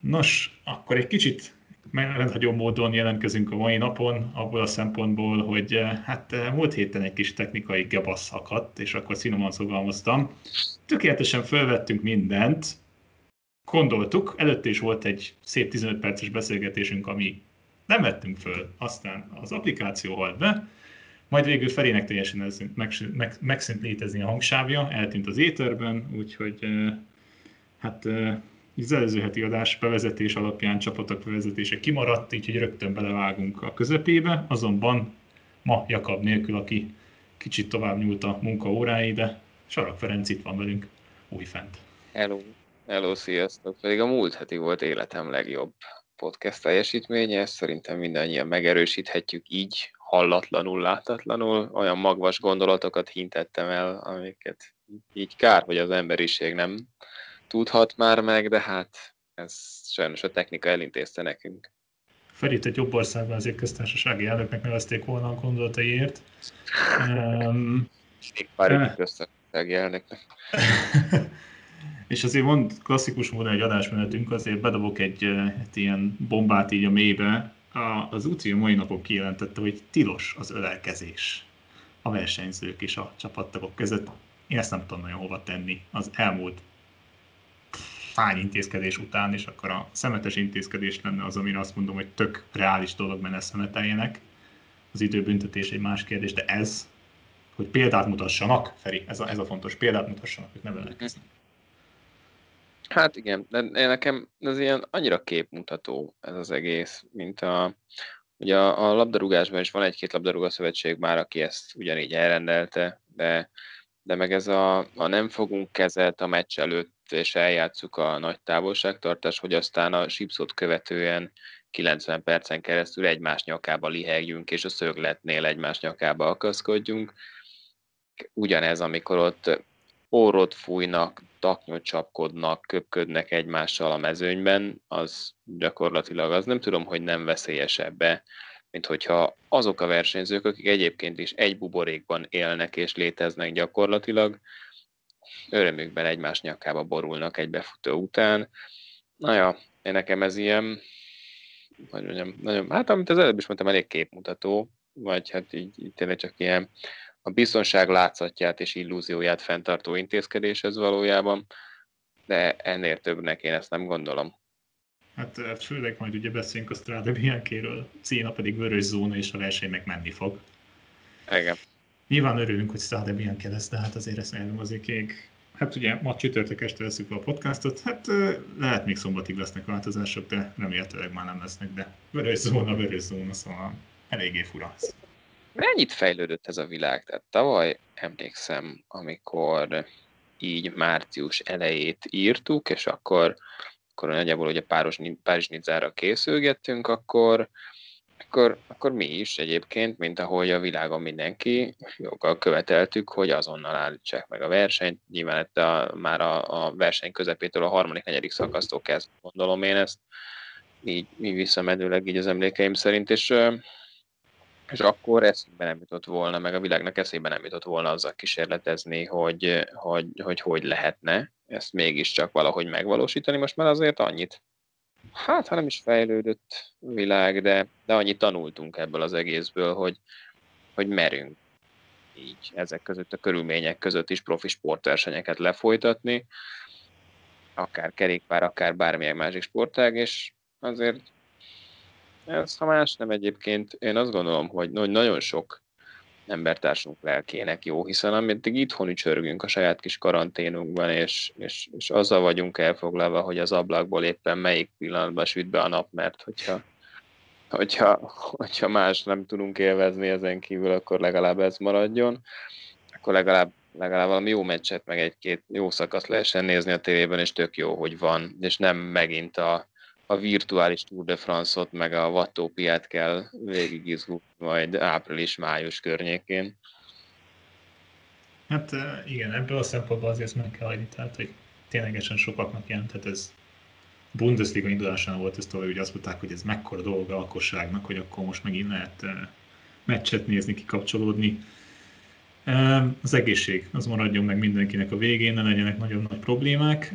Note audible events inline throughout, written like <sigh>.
Nos, akkor egy kicsit rendhagyó módon jelentkezünk a mai napon, abból a szempontból, hogy eh, hát eh, múlt héten egy kis technikai gebasz szakadt, és akkor szinoman fogalmaztam. Tökéletesen felvettünk mindent, gondoltuk, előtte is volt egy szép 15 perces beszélgetésünk, ami nem vettünk föl, aztán az applikáció halt be, majd végül Ferének teljesen ez, meg, meg, megszűnt létezni a hangsávja, eltűnt az éterben, úgyhogy eh, hát az előző heti adás bevezetés alapján csapatok bevezetése kimaradt, így hogy rögtön belevágunk a közepébe, azonban ma Jakab nélkül, aki kicsit tovább nyúlt a munka órái, de Sarak Ferenc itt van velünk újfent. Hello, hello, sziasztok! Pedig a múlt heti volt életem legjobb podcast teljesítménye, ezt szerintem mindannyian megerősíthetjük így, hallatlanul, látatlanul, olyan magvas gondolatokat hintettem el, amiket így kár, hogy az emberiség nem tudhat már meg, de hát ez sajnos a technika elintézte nekünk. Ferit egy jobb országban azért köztársasági elnöknek nevezték volna a gondolataiért. Um, Még pár eh. köztársasági elnöknek. <laughs> És azért mond klasszikus módon egy adásmenetünk, azért bedobok egy, egy ilyen bombát így a mélybe. A, az UCI mai napok kijelentette, hogy tilos az ölelkezés a versenyzők és a csapattagok között. Én ezt nem tudom nagyon hova tenni. Az elmúlt fány intézkedés után, és akkor a szemetes intézkedés lenne az, amire azt mondom, hogy tök reális dolog menne szemeteljenek. Az időbüntetés egy más kérdés, de ez, hogy példát mutassanak, Feri, ez a, ez a fontos, példát mutassanak, hogy ne belekeznek. Hát igen, de nekem ez ilyen annyira képmutató ez az egész, mint a, ugye a, a labdarúgásban is van egy-két labdarúgó már, aki ezt ugyanígy elrendelte, de, de meg ez a, a nem fogunk kezet a meccs előtt és eljátszuk a nagy távolságtartást, hogy aztán a sípszót követően 90 percen keresztül egymás nyakába lihegjünk, és a szögletnél egymás nyakába akaszkodjunk. Ugyanez, amikor ott orrot fújnak, taknyot csapkodnak, köpködnek egymással a mezőnyben, az gyakorlatilag az nem tudom, hogy nem veszélyesebbe, mint hogyha azok a versenyzők, akik egyébként is egy buborékban élnek és léteznek gyakorlatilag, örömükben egymás nyakába borulnak egy befutó után. Na ja, én nekem ez ilyen, hogy mondjam, nagyon, hát amit az előbb is mondtam, elég képmutató, vagy hát így, így tényleg csak ilyen a biztonság látszatját és illúzióját fenntartó intézkedés ez valójában, de ennél többnek én ezt nem gondolom. Hát főleg majd ugye beszélünk a Strade Bianchi-ről, pedig vörös zóna, és a verseny meg menni fog. Igen. Nyilván örülünk, hogy Strade Bianchi lesz, de hát azért ezt nem azért ég. Hát ugye ma csütörtök este veszük a podcastot, hát lehet még szombatig lesznek változások, de remélhetőleg már nem lesznek, de vörös zóna, vörös zóna, szóval eléggé fura. Mennyit fejlődött ez a világ? Tehát tavaly emlékszem, amikor így március elejét írtuk, és akkor, akkor nagyjából ugye páros, Párizs Nidzára készülgettünk, akkor akkor, akkor mi is egyébként, mint ahogy a világon mindenki, joggal követeltük, hogy azonnal állítsák meg a versenyt. Nyilván a, már a, a verseny közepétől a harmadik, negyedik szakasztól kezd, gondolom én ezt, így, így visszamedőleg így az emlékeim szerint, és, és akkor eszébe nem jutott volna, meg a világnak eszébe nem jutott volna azzal kísérletezni, hogy hogy, hogy, hogy lehetne ezt mégiscsak valahogy megvalósítani. Most már azért annyit hát ha nem is fejlődött világ, de, de annyit tanultunk ebből az egészből, hogy, hogy merünk így ezek között a körülmények között is profi sportversenyeket lefolytatni, akár kerékpár, akár bármilyen másik sportág, és azért ez, ha más nem egyébként, én azt gondolom, hogy nagyon sok embertársunk lelkének jó, hiszen ameddig itthon csörgünk a saját kis karanténunkban, és, és, és azzal vagyunk elfoglalva, hogy az ablakból éppen melyik pillanatban süt be a nap, mert hogyha, hogyha, hogyha más nem tudunk élvezni ezen kívül, akkor legalább ez maradjon, akkor legalább legalább valami jó meccset, meg egy-két jó szakasz lehessen nézni a tévében, és tök jó, hogy van, és nem megint a, a virtuális Tour de France-ot, meg a Wattópiát kell végigizgulni majd április-május környékén. Hát igen, ebből a szempontból azért meg kell hagyni, tehát hogy ténylegesen sokaknak jelenthet ez Bundesliga indulásán volt ez tovább, hogy azt mondták, hogy ez mekkora dolga a lakosságnak, hogy akkor most megint lehet meccset nézni, kikapcsolódni. Az egészség, az maradjon meg mindenkinek a végén, ne legyenek nagyon nagy problémák.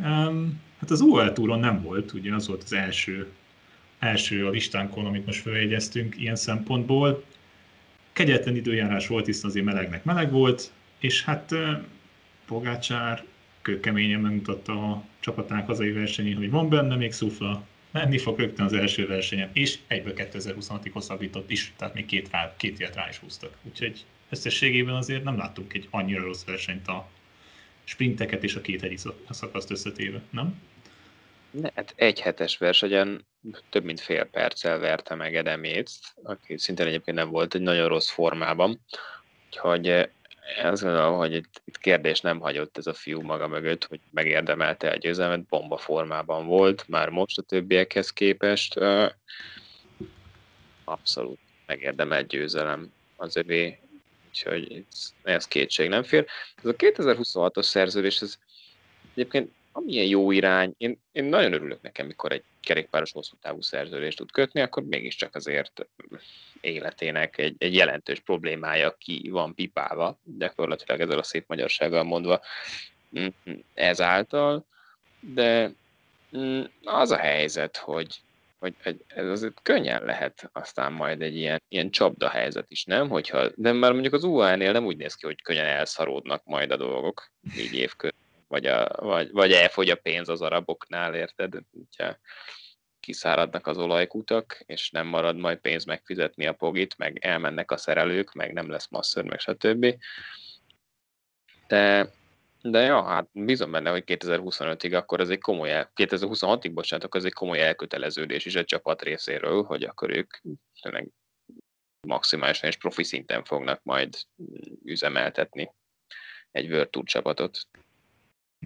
Hát az UL túron nem volt, ugye az volt az első, első a listánkon, amit most feljegyeztünk ilyen szempontból. Kegyetlen időjárás volt, hiszen azért melegnek meleg volt, és hát Pogácsár kőkeményen megmutatta a csapatának hazai versenyén, hogy van benne még szufla, menni fog rögtön az első versenyen, és egyből 2026-ig hosszabbított is, tehát még két, rá, két évet rá is húztak. Úgyhogy összességében azért nem láttunk egy annyira rossz versenyt a sprinteket és a két hegyi szakaszt összetéve, nem? Ne, hát egy hetes versenyen több mint fél perccel verte meg Edem aki szintén egyébként nem volt egy nagyon rossz formában. Úgyhogy eh, azt gondolom, hogy itt, itt kérdés nem hagyott ez a fiú maga mögött, hogy megérdemelte a győzelmet, bomba formában volt, már most a többiekhez képest. Abszolút megérdemelt győzelem az övé, úgyhogy ez kétség nem fér. Ez a 2026-os szerződés, ez egyébként amilyen jó irány, én, én nagyon örülök nekem, mikor egy kerékpáros hosszú távú szerződést tud kötni, akkor mégiscsak azért életének egy, egy jelentős problémája ki van pipálva, gyakorlatilag ezzel a szép magyarsággal mondva ezáltal, de mm, az a helyzet, hogy, hogy ez azért könnyen lehet aztán majd egy ilyen, ilyen csapda helyzet is, nem? Hogyha, de már mondjuk az UA-nél nem úgy néz ki, hogy könnyen elszaródnak majd a dolgok így évközben vagy, a, vagy, vagy elfogy a pénz az araboknál, érted? Hogyha kiszáradnak az olajkutak, és nem marad majd pénz megfizetni a pogit, meg elmennek a szerelők, meg nem lesz masször, meg stb. De, de ja, hát bízom benne, hogy 2025-ig akkor ez egy komoly, 2026-ig, bocsánat, akkor ez egy komoly elköteleződés is a csapat részéről, hogy akkor ők tényleg maximálisan és profi szinten fognak majd üzemeltetni egy World Tour csapatot.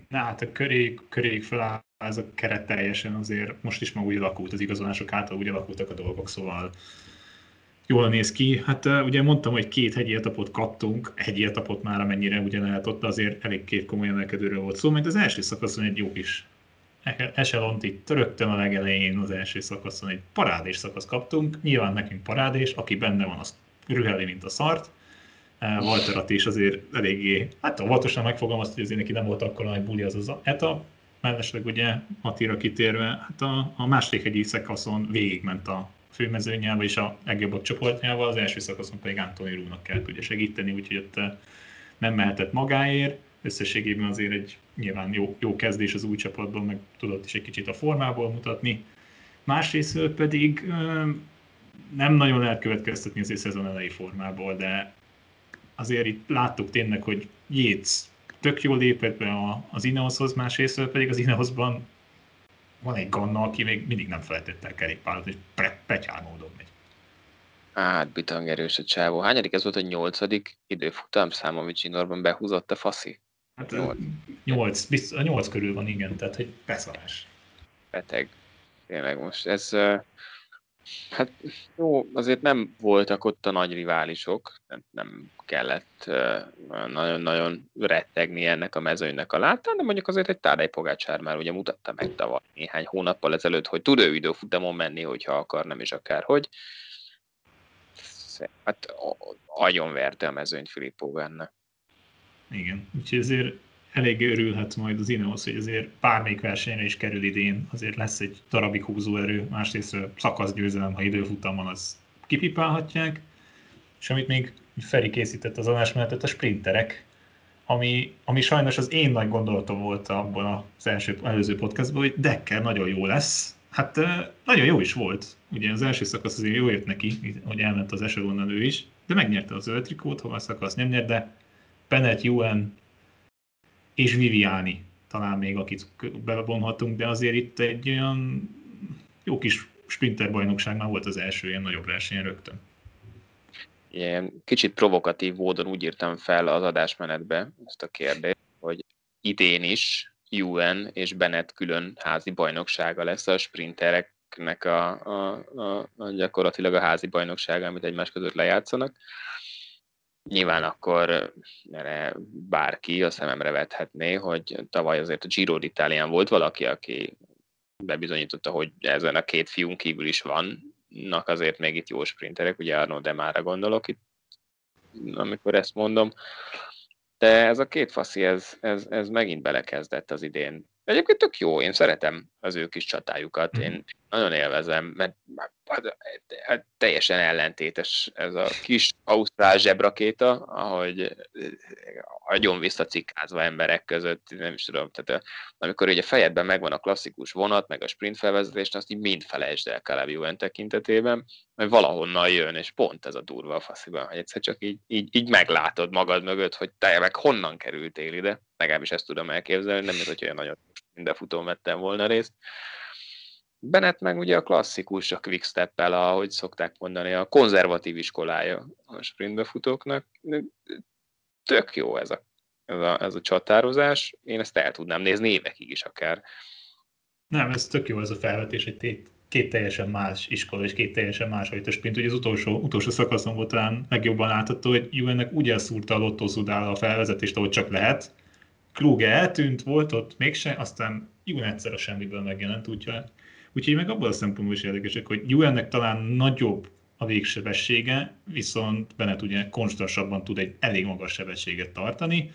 Na hát a köréig, köréig feláll ez a keret teljesen azért most is már úgy alakult, az igazolások által úgy alakultak a dolgok, szóval jól néz ki. Hát ugye mondtam, hogy két hegyi etapot kaptunk, hegyi etapot már amennyire ugye lehet ott, azért elég két komoly emelkedőről volt szó, mert az első szakaszon egy jó kis eselont itt rögtön a legelején az első szakaszon egy parádés szakasz kaptunk. Nyilván nekünk parádés, aki benne van, az rüheli, mint a szart. Walter is azért eléggé, hát óvatosan megfogalmazta, hogy azért neki nem volt akkor nagy buli az az etap, mellesleg ugye Attira kitérve, hát a, a második egyik szakaszon végigment a főmezőnyel, és a legjobbak csoportjával, az első szakaszon pedig Antoni Rúnak kell ugye segíteni, úgyhogy ott nem mehetett magáért, összességében azért egy nyilván jó, jó kezdés az új csapatban, meg tudott is egy kicsit a formából mutatni. Másrészt pedig nem nagyon lehet következtetni azért szezon elejé formából, de azért itt láttuk tényleg, hogy Jéz tök jól lépett be az Ineoshoz, másrészt pedig az Ineosban van egy Ganna, aki még mindig nem felejtett el kerékpárat, és petyál módon megy. Hát, bitang erős a csávó. Hányadik ez volt a nyolcadik időfutam szám, amit Zsinorban behúzott a faszi? Hát nyolc. Nyolc, biztos, a nyolc körül van, igen, tehát hogy beszarás. Beteg. Tényleg most ez, Hát jó, azért nem voltak ott a nagy riválisok, nem kellett nagyon-nagyon rettegni ennek a mezőnynek a láttán, de mondjuk azért egy Tádej Pogácsár már ugye mutatta meg tavaly néhány hónappal ezelőtt, hogy tud ő időfutamon menni, hogyha akar, nem is akárhogy. Hát agyon verte a mezőnyt Filippo benne. Igen, úgyhogy azért elég örülhet majd az Ineos, hogy azért bármelyik versenyre is kerül idén, azért lesz egy darabig húzóerő, másrészt szakaszgyőzelem, ha időfutam van, az kipipálhatják. És amit még Feri készített az adásmenetet, a sprinterek, ami, ami sajnos az én nagy gondolatom volt abban az első, előző podcastban, hogy Dekker nagyon jó lesz. Hát nagyon jó is volt. Ugye az első szakasz azért jó jött neki, hogy elment az eselonnal ő is, de megnyerte az zöld trikót, hova a szakasz nem nyert, de Bennett, Ewan, és Viviani talán még, akit bevonhatunk, de azért itt egy olyan jó kis sprinter bajnokság már volt az első ilyen nagyobb verseny rögtön. Ilyen kicsit provokatív módon úgy írtam fel az adásmenetbe ezt a kérdést, hogy idén is UN és Bennett külön házi bajnoksága lesz a sprintereknek a, a, a, a gyakorlatilag a házi bajnoksága, amit egymás között lejátszanak nyilván akkor erre bárki a szememre vethetné, hogy tavaly azért a Giro d'Italián volt valaki, aki bebizonyította, hogy ezen a két fiún kívül is vannak azért még itt jó sprinterek, ugye Arno Demára gondolok itt, amikor ezt mondom. De ez a két faszi, ez, ez, ez megint belekezdett az idén Egyébként tök jó, én szeretem az ő kis csatájukat, én nagyon élvezem, mert teljesen ellentétes ez a kis ausztrál zsebrakéta, ahogy agyon visszacikázva emberek között, nem is tudom, tehát amikor ugye fejedben megvan a klasszikus vonat, meg a sprint felvezetés, azt így mind felejtsd el Caleb tekintetében, mert valahonnan jön, és pont ez a durva a fasziban, hogy egyszer csak így, így, így meglátod magad mögött, hogy te meg honnan kerültél ide, legalábbis ezt tudom elképzelni, nem mint hogy olyan nagyon minden futón vettem volna részt. Bennett meg ugye a klasszikus, a step el ahogy szokták mondani, a konzervatív iskolája a sprintbe futóknak. Tök jó ez a, ez a, ez a csatározás. Én ezt el tudnám nézni évekig is akár. Nem, ez tök jó ez a felvetés, hogy két, két teljesen más iskola és két teljesen más a sprint. Ugye az utolsó, utolsó szakaszon volt talán legjobban látható, hogy Juvennek úgy elszúrta a lottózudál a felvezetést, ahogy csak lehet. Kluge eltűnt, volt ott mégse, aztán Juven egyszer a semmiből megjelent, úgyhogy Úgyhogy meg abban a szempontból is érdekesek, hogy Juennek talán nagyobb a végsebessége, viszont Bennett ugye konstansabban tud egy elég magas sebességet tartani.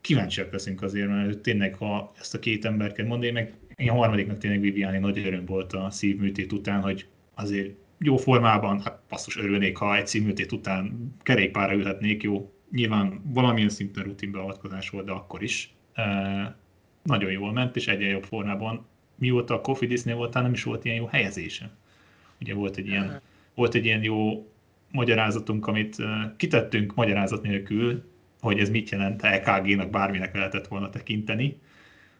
Kíváncsiak leszünk azért, mert tényleg, ha ezt a két embert kell mondani, meg én a harmadiknak tényleg Viviani nagy öröm volt a szívműtét után, hogy azért jó formában, hát passzus örülnék, ha egy szívműtét után kerékpára ülhetnék, jó, nyilván valamilyen szinten rutinbeavatkozás volt, de akkor is. Nagyon jól ment, és egyre jobb formában mióta a Disney voltál, nem is volt ilyen jó helyezése. Ugye volt egy ilyen, volt egy ilyen jó magyarázatunk, amit kitettünk magyarázat nélkül, hogy ez mit jelent, EKG-nak bárminek lehetett volna tekinteni.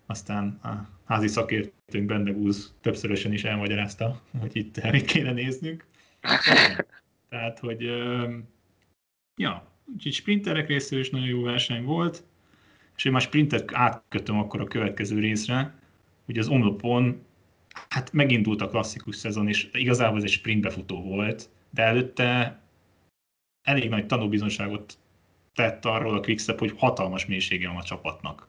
Aztán a házi szakértőnk Bendegúz többszörösen is elmagyarázta, hogy itt mit kéne néznünk. <laughs> Tehát, hogy ja, úgyhogy sprinterek részéről is nagyon jó verseny volt, és én már sprintet átkötöm akkor a következő részre, ugye az omlopon hát megindult a klasszikus szezon, és igazából ez egy sprintbefutó volt, de előtte elég nagy tanúbizonságot tett arról a Quickstep, hogy hatalmas mélysége van a csapatnak.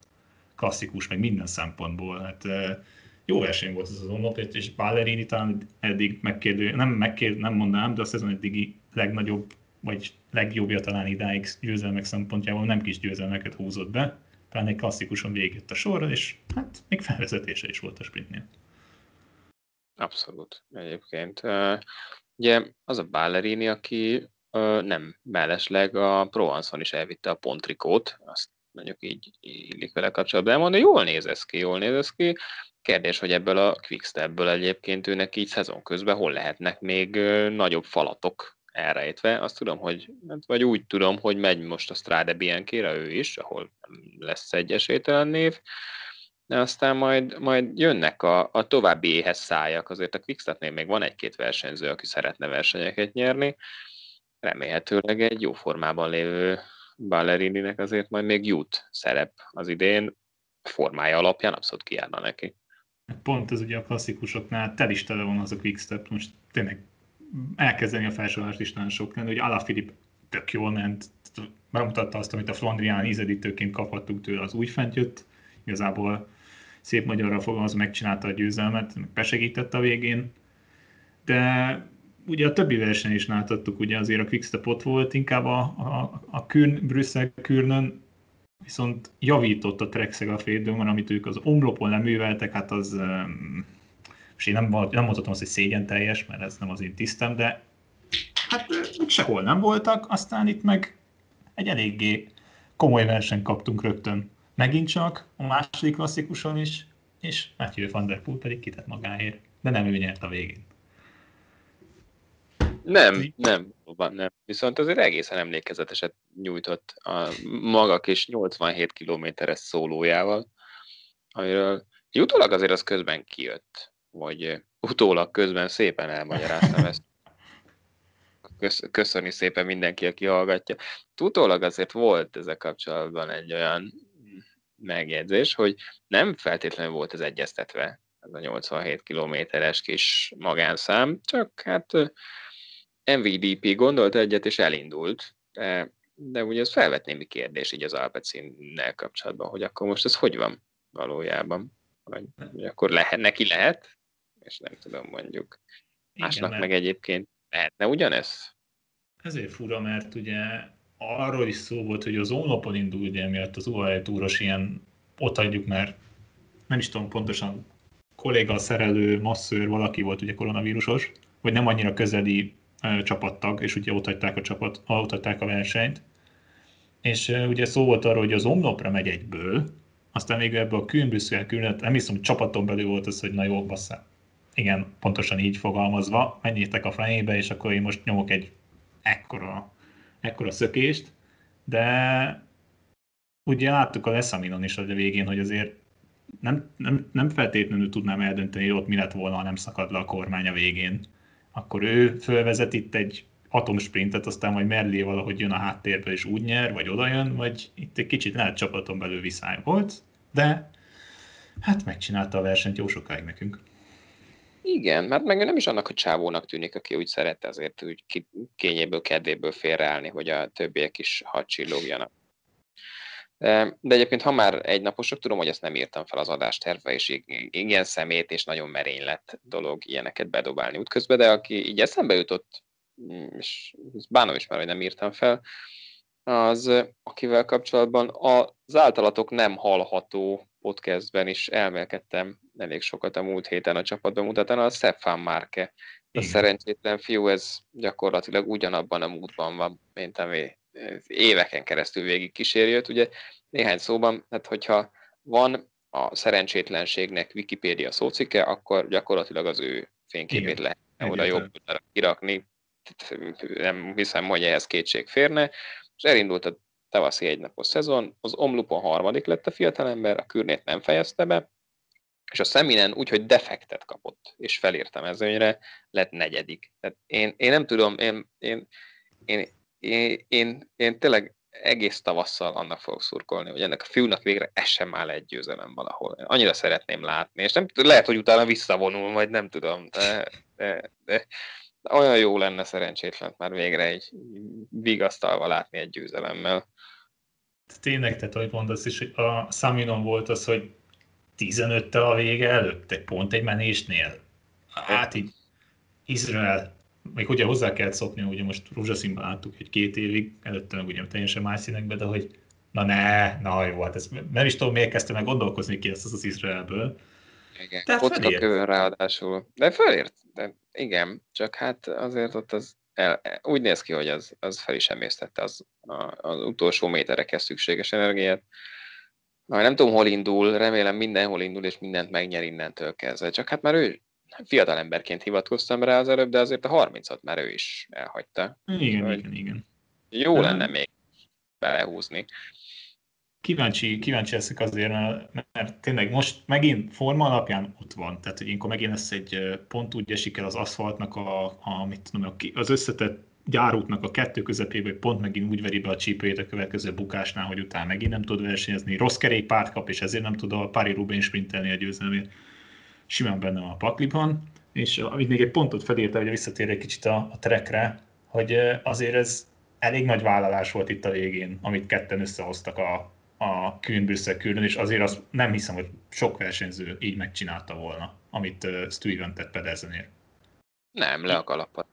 Klasszikus, meg minden szempontból. Hát, jó verseny volt ez az omlop, és Ballerini talán eddig megkérdő, nem, megkérdő, nem mondanám, de a szezon eddigi legnagyobb, vagy legjobbja talán idáig győzelmek szempontjából nem kis győzelmeket húzott be talán egy klasszikusan végigjött a sorra, és hát még felvezetése is volt a sprintnél. Abszolút, egyébként. Ugye az a Ballerini, aki nem mellesleg a Provenson is elvitte a pontrikót, azt mondjuk így illik vele kapcsolatban elmondani, jól néz ez ki, jól néz ez ki. Kérdés, hogy ebből a Quickstepből egyébként őnek így szezon közben hol lehetnek még nagyobb falatok elrejtve. Azt tudom, hogy, hát vagy úgy tudom, hogy megy most a Strade Bianchére ő is, ahol lesz egy esélytelen név, de aztán majd, majd jönnek a, a további éhes szájak. Azért a Quickstatnél még van egy-két versenyző, aki szeretne versenyeket nyerni. Remélhetőleg egy jó formában lévő Ballerininek azért majd még jut szerep az idén, formája alapján abszolút kiárna neki. Pont ez ugye a klasszikusoknál tel is tele van az a quickstep, most tényleg elkezdeni a felsorolást is nagyon sok lenne, hogy Alaphilipp tök jól ment, bemutatta azt, amit a Flandrián ízedítőként kaphattuk tőle, az új fent jött, igazából szép magyarra fogalmazva megcsinálta a győzelmet, meg besegítette a végén, de ugye a többi verseny is láthattuk, ugye azért a Quickstep ott volt, inkább a, a, a Kürn, Brüsszel Kürnön, viszont javított a Trek fédőn, amit ők az omlopon leműveltek, hát az um, és én nem, nem mondhatom azt, hogy szégyen teljes, mert ez nem az én tisztem, de hát sehol nem voltak, aztán itt meg egy eléggé komoly versenyt kaptunk rögtön. Megint csak a második klasszikuson is, és Matthew van der Poel pedig kitett magáért, de nem ő nyert a végén. Nem, nem, nem. Viszont azért egészen emlékezeteset nyújtott a maga kis 87 kilométeres szólójával, amiről utólag azért az közben kijött vagy utólag közben szépen elmagyaráztam ezt. Köszöni szépen mindenki, aki hallgatja. Utólag azért volt ezzel kapcsolatban egy olyan megjegyzés, hogy nem feltétlenül volt ez egyeztetve, ez a 87 kilométeres kis magánszám, csak hát MVDP gondolt egyet és elindult, de, de ugye ez felvet némi kérdés így az Alpecinnel kapcsolatban, hogy akkor most ez hogy van valójában? Vagy, akkor lehet, neki lehet, és nem tudom, mondjuk másnak Igen, meg egyébként lehetne ugyanez? Ezért fura, mert ugye arról is szó volt, hogy az ónapon indul, ugye miatt az UAE túros ilyen ott adjuk, mert nem is tudom pontosan, kolléga, szerelő, masszőr, valaki volt ugye koronavírusos, vagy nem annyira közeli ö, csapattag, és ugye ott hagyták a, csapat, ott hagyták a versenyt. És ö, ugye szó volt arról, hogy az omlopra megy egyből, aztán még ebből a Kühn-Brüsszel külön, nem hiszem, hogy csapaton belül volt az, hogy na jó, basszá. Igen, pontosan így fogalmazva, menjétek a fenébe, és akkor én most nyomok egy ekkora, ekkora szökést, de ugye láttuk a Leszaminon is a végén, hogy azért nem, nem, nem feltétlenül tudnám eldönteni, hogy ott mi lett volna, ha nem szakad le a kormány a végén. Akkor ő fölvezet itt egy atomsprintet, aztán majd Merlé valahogy jön a háttérből és úgy nyer, vagy oda jön, vagy itt egy kicsit lehet csapaton belül viszály volt, de hát megcsinálta a versenyt jó sokáig nekünk. Igen, mert meg nem is annak, hogy csávónak tűnik, aki úgy szerette azért úgy kényéből, kedvéből félreállni, hogy a többiek is hadcsillogjanak. De, egyébként, ha már egy naposok, tudom, hogy ezt nem írtam fel az adásterve, és igen szemét és nagyon merény lett dolog ilyeneket bedobálni útközben, de aki így eszembe jutott, mm, és bánom is már, hogy nem írtam fel, az, akivel kapcsolatban az általatok nem hallható podcastben is elmélkedtem elég sokat a múlt héten a csapatbemutatán, a Stefan Márke. A szerencsétlen fiú, ez gyakorlatilag ugyanabban a múltban van, mint ami éveken keresztül végig kísérjött. Ugye néhány szóban, hát hogyha van a szerencsétlenségnek Wikipédia szócike, akkor gyakorlatilag az ő fényképét lehet oda jobb kirakni. Nem hiszem, hogy ehhez kétség férne. És elindult a tavaszi egynapos szezon, az Omlupon harmadik lett a fiatalember, a Kürnét nem fejezte be, és a Szeminen úgy, hogy defektet kapott, és felírtam mezőnyre, lett negyedik. Tehát én, én nem tudom, én, én, én, én, én, én tényleg egész tavasszal annak fogok szurkolni, hogy ennek a fiúnak végre ez sem áll egy győzelem valahol. Én annyira szeretném látni, és nem lehet, hogy utána visszavonul, vagy nem tudom, de, de, de olyan jó lenne szerencsétlen már végre egy vigasztalva látni egy győzelemmel. Tényleg, tehát ahogy mondasz is, a Saminon volt az, hogy 15-tel a vége előtt, egy pont egy menésnél. Hát így Izrael, még ugye hozzá kellett szokni, ugye most rózsaszínben láttuk egy két évig, előtte meg ugye teljesen más színekben, de hogy na ne, na jó, hát ez, nem is tudom, miért kezdtem meg gondolkozni ki ezt az, az Izraelből. Igen, Tehát ott a kövön ráadásul. De felért, de igen, csak hát azért ott az el, úgy néz ki, hogy az, az fel is emésztette az, az utolsó méterekhez szükséges energiát. Na, nem tudom, hol indul, remélem mindenhol indul, és mindent megnyer innentől kezdve. Csak hát már ő fiatal emberként hivatkoztam rá az előbb, de azért a 30 már ő is elhagyta. Igen, Úgy, igen, igen. Jó de lenne még belehúzni. Kíváncsi, kíváncsi leszek azért, mert, mert tényleg most megint forma alapján ott van. Tehát, hogy ilyenkor megint lesz egy pont úgy esik el az aszfaltnak a, a mit tudom, az összetett gyárútnak a kettő közepébe, hogy pont megint úgy veri be a csípőjét a következő bukásnál, hogy utána megint nem tud versenyezni. Rossz kerékpárt kap, és ezért nem tud a Pári Rubén sprintelni a győzelmét. Simán benne a pakliban. És amit még egy pontot felírta, hogy visszatér egy kicsit a, a trekre, hogy azért ez elég nagy vállalás volt itt a végén, amit ketten összehoztak a, a Kühn Brüsszel külön, és azért azt nem hiszem, hogy sok versenyző így megcsinálta volna, amit Stuyven tett Pedersenért. Nem, le a kalapot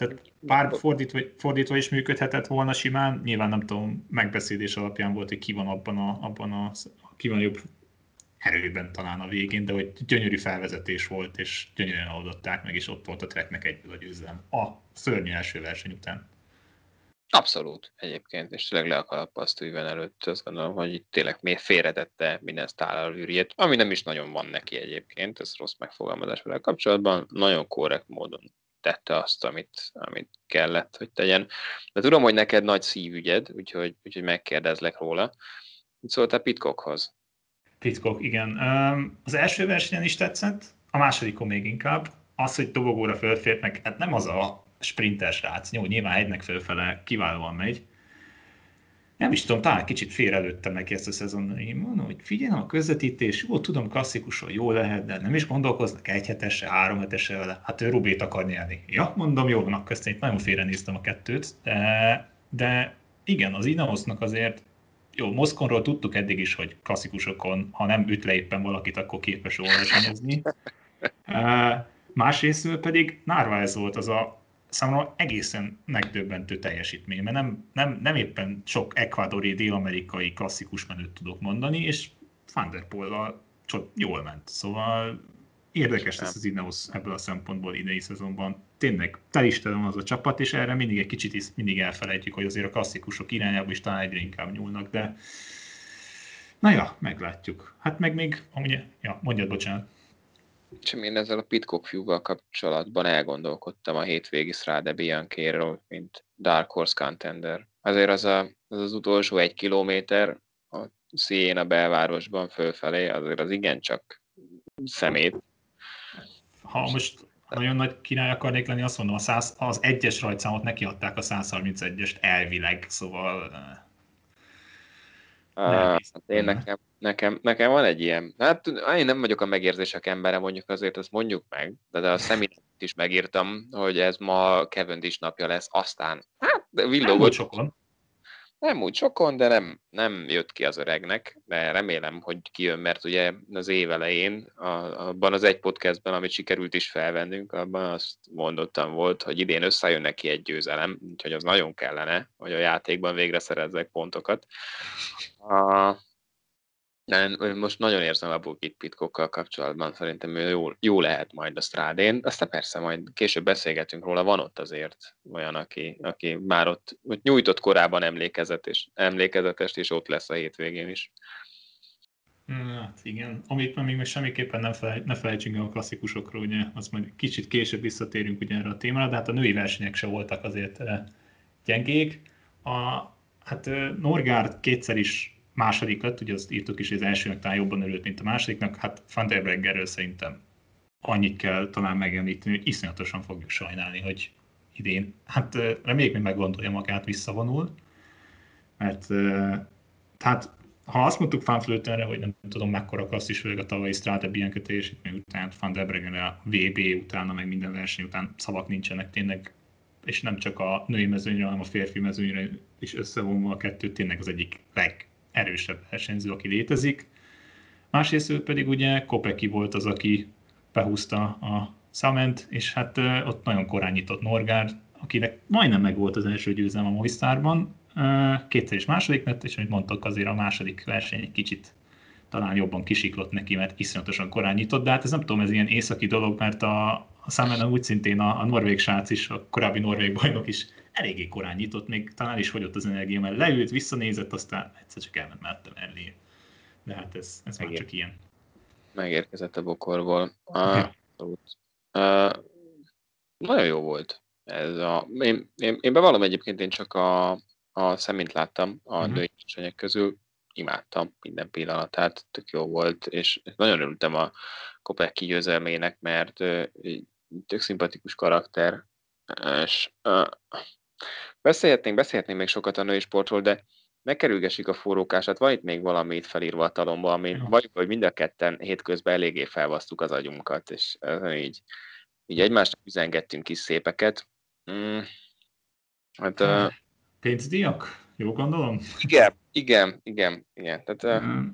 tehát pár fordítva, fordítva is működhetett volna simán, nyilván nem tudom, megbeszélés alapján volt, hogy ki van abban a, abban a, ki van jobb erőben talán a végén, de hogy gyönyörű felvezetés volt, és gyönyörűen oldották meg, és ott volt a treknek egyből a győzelem. A szörnyű első verseny után. Abszolút egyébként, és tényleg le a azt előtt, azt gondolom, hogy itt tényleg még félretette minden tálalűrjét, ami nem is nagyon van neki egyébként, ez rossz megfogalmazás vele kapcsolatban, nagyon korrekt módon tette azt, amit, amit kellett, hogy tegyen. De tudom, hogy neked nagy szívügyed, úgyhogy, úgyhogy megkérdezlek róla. Mit szóltál Pitcockhoz? Pitcock, igen. Az első versenyen is tetszett, a másodikon még inkább. Az, hogy dobogóra fölfért, meg hát nem az a sprinter srác, nyilván hegynek fölfele kiválóan megy, nem is tudom, talán kicsit félrelőttem neki ezt a szezon. Én mondom, hogy figyelj, a közvetítés, jó, tudom, klasszikusan jó lehet, de nem is gondolkoznak egy hetesre, három hetesre vele. Hát ő Rubét akar nyerni. Ja, mondom, jó, van, akkor ezt nagyon félrenéztem a kettőt, de, de igen, az Inamosznak azért jó, Moszkonról tudtuk eddig is, hogy klasszikusokon, ha nem üt le éppen valakit, akkor képes jól versenyezni. <laughs> Másrészt pedig Narváez volt az a számomra egészen megdöbbentő teljesítmény, mert nem, nem, nem éppen sok ekvádori, dél-amerikai klasszikus menőt tudok mondani, és Van der Poel jól ment. Szóval érdekes lesz az Ineos ebből a szempontból idei szezonban. Tényleg telistelem az a csapat, és erre mindig egy kicsit is mindig elfelejtjük, hogy azért a klasszikusok irányába is talán egyre inkább nyúlnak, de na ja, meglátjuk. Hát meg még, amúgy, ja, mondjad, bocsánat. És én ezzel a Pitcock fiúval kapcsolatban elgondolkodtam a hétvégi Strade Bianchi-ről, mint Dark Horse Contender. Azért az, a, az az utolsó egy kilométer a szíjén a belvárosban fölfelé, azért az igencsak szemét. Ha most nagyon nagy király akarnék lenni, azt mondom, a 100, az egyes rajtszámot nekiadták a 131-est elvileg, szóval Uh, én nekem, nekem, nekem van egy ilyen, hát én nem vagyok a megérzések embere, mondjuk azért ezt mondjuk meg, de, de a személyt is megírtam, hogy ez ma Cavendish napja lesz, aztán hát villogott. sokon. Nem úgy sokon, de nem, nem jött ki az öregnek, de remélem, hogy kijön, mert ugye az év elején, abban az egy podcastben, amit sikerült is felvennünk, abban azt mondottam volt, hogy idén összejön neki egy győzelem, úgyhogy az nagyon kellene, hogy a játékban végre szerezzek pontokat. A, nem, most nagyon érzem a Bukit Pitkokkal kapcsolatban, szerintem ő jó, jó lehet majd a strádén, aztán persze majd később beszélgetünk róla, van ott azért olyan, aki, aki már ott, ott nyújtott korábban emlékezet és, emlékezetest, és ott lesz a hétvégén is. Hát igen, amit még semmiképpen nem felejt, ne felejtsünk el a klasszikusokról, ugye, az majd kicsit később visszatérünk ugye erre a témára, de hát a női versenyek se voltak azért gyengék. A, hát Norgárd kétszer is második lett, ugye azt írtuk is, hogy az elsőnek talán jobban örült, mint a másodiknak, hát Van der Breggerről szerintem annyit kell talán megemlíteni, hogy iszonyatosan fogjuk sajnálni, hogy idén, hát reméljük, hogy meggondolja magát, visszavonul, mert tehát ha azt mondtuk Fanflötenre, hogy nem tudom mekkora is főleg a tavalyi Strade Bianca teljesítmény után, Van der Breggen a VB utána, meg minden verseny után szavak nincsenek tényleg, és nem csak a női mezőnyre, hanem a férfi mezőnyre is összevonva a kettő, tényleg az egyik leg, erősebb versenyző, aki létezik. Másrészt pedig ugye Kopeki volt az, aki behúzta a Szament, és hát ott nagyon korán nyitott Norgár, akinek majdnem meg volt az első győzelem a Movistarban, kétszer is második lett, és amit mondtak, azért a második verseny egy kicsit talán jobban kisiklott neki, mert iszonyatosan korán nyitott, de hát ez nem tudom, ez ilyen északi dolog, mert a, a Számen úgy szintén a, a norvég srác is, a korábbi norvég bajnok is eléggé korán nyitott, még talán is fogyott az energia, mert leült, visszanézett, aztán egyszer csak elment mellette mellé. De hát ez, ez már csak ilyen. Megérkezett a bokorból. Uh, uh, nagyon jó volt. Ez a, én, én, én bevallom egyébként, én csak a, a szemint láttam a uh-huh. női közül, imádtam minden pillanatát, tök jó volt, és nagyon örültem a Kopek győzelmének, mert tök szimpatikus karakter, és uh, beszélhetnénk, beszélhetnénk még sokat a női sportról, de megkerülgesik a forrókását, van itt még valami itt felírva a talomba, ami ja. vagy, hogy mind a ketten hétközben eléggé felvasztuk az agyunkat, és így, így egymásnak üzengettünk kis szépeket. Mm, hát, uh, Pénzdíjak? Jó gondolom? Igen, igen, igen, igen. Tehát, mm.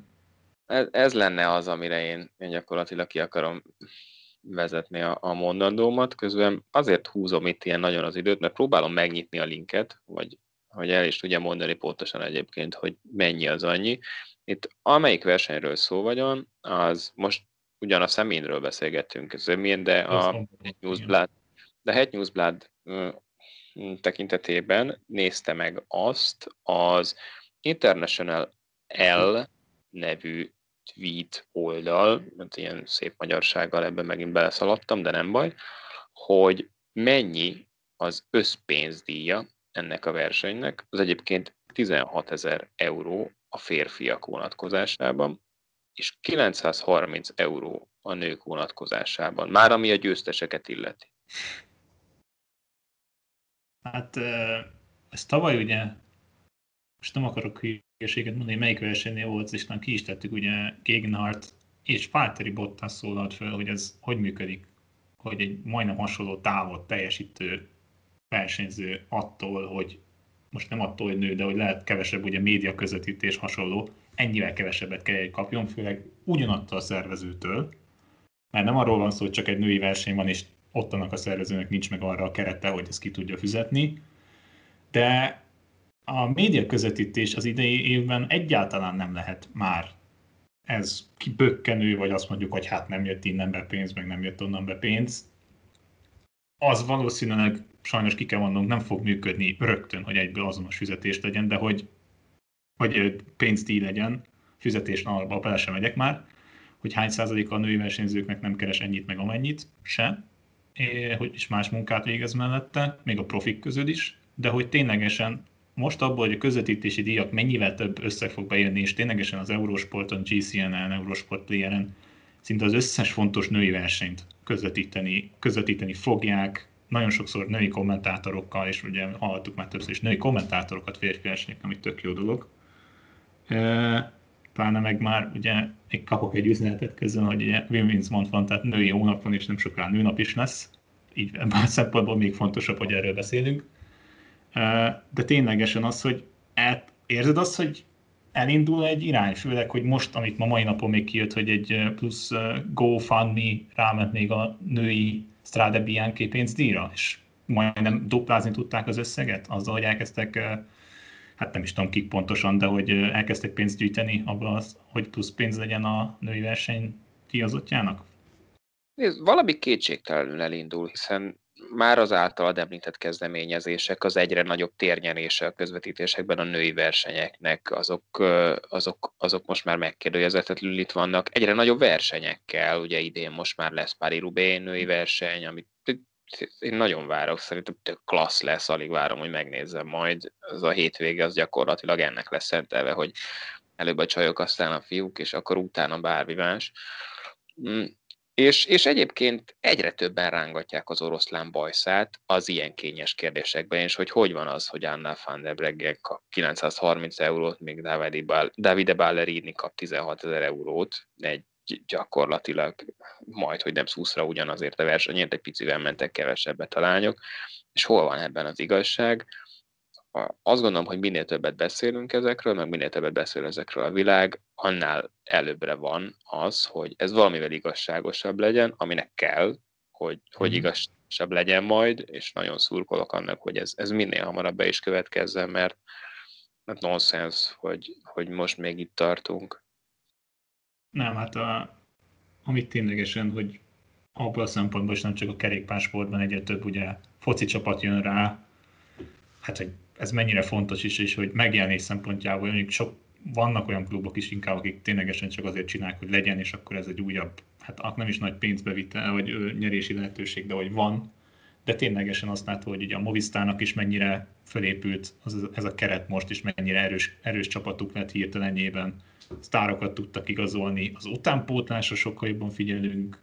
ez, ez lenne az, amire én, én gyakorlatilag ki akarom vezetni a, a mondandómat. Közben azért húzom itt ilyen nagyon az időt, mert próbálom megnyitni a linket, vagy hogy el is tudja mondani pontosan egyébként, hogy mennyi az annyi. Itt amelyik versenyről szó vagyon, az most ugyan a szeménről beszélgettünk zömén, de a Newsblad, de Het Newsblad tekintetében nézte meg azt az International L nevű tweet oldal, mert ilyen szép magyarsággal ebben megint beleszaladtam, de nem baj, hogy mennyi az összpénzdíja ennek a versenynek. Az egyébként 16 ezer euró a férfiak vonatkozásában, és 930 euró a nők vonatkozásában, már ami a győzteseket illeti. Hát ez tavaly ugye, most nem akarok hülyeséget mondani, melyik versenynél volt, és nem ki is tettük, ugye Gegenhardt és Valtteri Bottas szólalt fel, hogy ez hogy működik, hogy egy majdnem hasonló távot teljesítő versenyző attól, hogy most nem attól, hogy nő, de hogy lehet kevesebb ugye média közvetítés hasonló, ennyivel kevesebbet kell egy kapjon, főleg ugyanattól a szervezőtől, mert nem arról van szó, hogy csak egy női verseny van, és ott annak a szervezőnek nincs meg arra a kerete, hogy ezt ki tudja fizetni, de a média közvetítés az idei évben egyáltalán nem lehet már ez kibökkenő, vagy azt mondjuk, hogy hát nem jött innen be pénz, meg nem jött onnan be pénz, az valószínűleg sajnos ki kell mondanom, nem fog működni rögtön, hogy egyből azonos fizetést legyen, de hogy, hogy pénzdíj legyen, fizetés alapba bele sem megyek már, hogy hány százaléka a női versenyzőknek nem keres ennyit meg amennyit, se, hogy is más munkát végez mellette, még a profik közül is, de hogy ténylegesen most abból, hogy a közvetítési díjak mennyivel több összeg fog bejönni, és ténylegesen az Eurosporton, GCN-en, Eurosport Player-en szinte az összes fontos női versenyt közvetíteni, közvetíteni fogják, nagyon sokszor női kommentátorokkal, és ugye hallottuk már többször is női kommentátorokat férfi versenyek, ami tök jó dolog. Pláne meg már ugye még kapok egy üzenetet közben, hogy ugye Women's Month van, tehát női hónap van, és nem sokkal nőnap is lesz. Így ebben a szempontból még fontosabb, hogy erről beszélünk. De ténylegesen az, hogy érzed azt, hogy elindul egy irány, főleg, hogy most, amit ma mai napon még kijött, hogy egy plusz GoFundMe ráment még a női Strade Bianchi pénzdíjra, és majdnem duplázni tudták az összeget, azzal, hogy elkezdtek, hát nem is tudom kik pontosan, de hogy elkezdtek pénzt gyűjteni abban, hogy plusz pénz legyen a női verseny kiazottjának? Nézd, valami kétségtelenül elindul, hiszen már az általad említett kezdeményezések, az egyre nagyobb térnyerése a közvetítésekben a női versenyeknek, azok, azok, azok most már megkérdőjezetetlenül itt vannak. Egyre nagyobb versenyekkel, ugye idén most már lesz Pári Rubé női verseny, amit én nagyon várok, szerintem tök klassz lesz, alig várom, hogy megnézzem majd. Az a hétvége az gyakorlatilag ennek lesz szentelve, hogy előbb a csajok, aztán a fiúk, és akkor utána bármi más. És, és egyébként egyre többen rángatják az oroszlán bajszát az ilyen kényes kérdésekben, és hogy hogy van az, hogy Anna van der Breggen kap 930 eurót, míg Davide Ballerini kap 16 ezer eurót, egy gyakorlatilag majd, hogy nem szúszra ugyanazért a versenyért, egy picivel mentek kevesebbet a lányok, és hol van ebben az igazság? Azt gondolom, hogy minél többet beszélünk ezekről, meg minél többet beszél ezekről a világ, annál előbbre van az, hogy ez valamivel igazságosabb legyen, aminek kell, hogy, hogy mhm. igazságosabb legyen majd, és nagyon szurkolok annak, hogy ez, ez minél hamarabb be is következzen, mert, mert nonsens, hogy, hogy most még itt tartunk. Nem, hát a, amit ténylegesen, hogy abban a szempontból is nem csak a kerékpársportban egyre több ugye foci csapat jön rá, hát hogy ez mennyire fontos is, és hogy megjelenés szempontjából mondjuk sok, vannak olyan klubok is inkább, akik ténylegesen csak azért csinálják, hogy legyen, és akkor ez egy újabb, hát nem is nagy pénzbevitel, vagy nyerési lehetőség, de hogy van, de ténylegesen azt látod, hogy ugye a Movistának is mennyire felépült az, ez a keret most, is mennyire erős, erős csapatuk lett hirtelenjében, sztárokat tudtak igazolni, az utánpótlásra sokkal jobban figyelünk,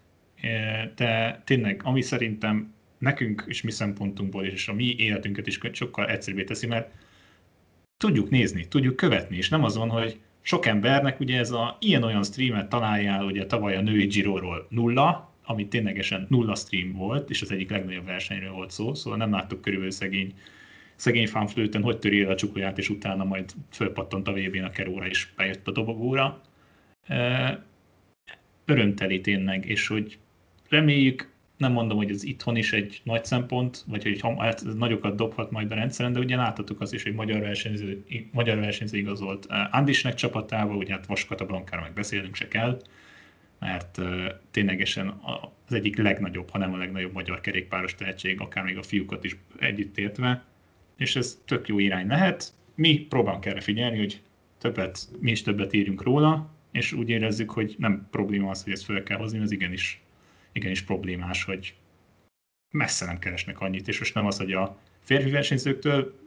de tényleg, ami szerintem nekünk és mi szempontunkból és a mi életünket is sokkal egyszerűbbé teszi, mert tudjuk nézni, tudjuk követni, és nem azon, hogy sok embernek ugye ez a ilyen-olyan streamet találjál, ugye tavaly a női Giro-ról nulla, ami ténylegesen nulla stream volt, és az egyik legnagyobb versenyről volt szó, szóval nem láttuk körülbelül szegény, szegény fanflőten, hogy töri el a csukóját, és utána majd fölpattant a vb a keróra, és bejött a dobogóra. Örömteli tényleg, és hogy reméljük nem mondom, hogy ez itthon is egy nagy szempont, vagy hogy hát nagyokat dobhat majd a rendszeren, de ugye láthatjuk azt is, hogy magyar versenyző, magyar versenyző igazolt eh, Andisnek csapatával, ugye hát Vaskata Blankára meg beszélnünk se kell, mert uh, ténylegesen az egyik legnagyobb, ha nem a legnagyobb magyar kerékpáros tehetség, akár még a fiúkat is együtt értve, és ez tök jó irány lehet. Mi próbálunk erre figyelni, hogy többet, mi is többet írjunk róla, és úgy érezzük, hogy nem probléma az, hogy ezt fel kell hozni, az igenis igenis problémás, hogy messze nem keresnek annyit, és most nem az, hogy a férfi versenyzőktől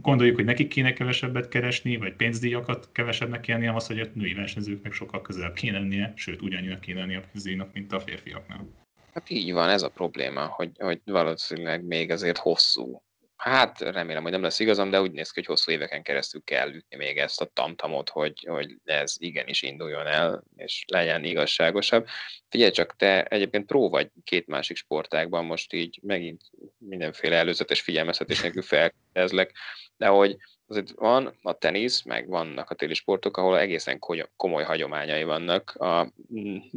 gondoljuk, hogy nekik kéne kevesebbet keresni, vagy pénzdíjakat kevesebbnek kéne, hanem az, hogy a női versenyzőknek sokkal közelebb kéne lennie, sőt, ugyanilyen kéne lennie a pénzdíjnak, mint a férfiaknál. Hát így van, ez a probléma, hogy, hogy valószínűleg még azért hosszú Hát remélem, hogy nem lesz igazam, de úgy néz ki, hogy hosszú éveken keresztül kell ütni még ezt a tamtamot, hogy, hogy ez igenis induljon el, és legyen igazságosabb. Figyelj csak, te egyébként pró vagy két másik sportágban, most így megint mindenféle előzetes figyelmeztetés nélkül felkezdlek, de hogy azért van a tenisz, meg vannak a téli sportok, ahol egészen komoly hagyományai vannak a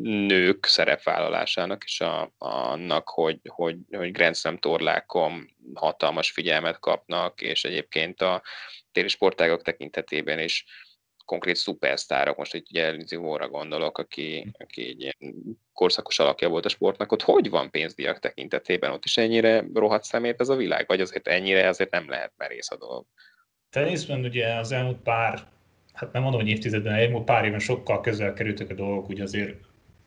nők szerepvállalásának, és a, annak, hogy, hogy, hogy Grand Slam torlákon hatalmas figyelmet kapnak, és egyébként a téli sportágok tekintetében is konkrét szupersztárok, most egy ugye Lizzie gondolok, aki, aki egy ilyen korszakos alakja volt a sportnak, ott hogy van pénzdiak tekintetében? Ott is ennyire rohadt szemét ez a világ? Vagy azért ennyire azért nem lehet merész a dolog? Tenészben ugye az elmúlt pár, hát nem mondom, hogy évtizedben, elmúlt pár éven sokkal közel kerültek a dolgok, ugye azért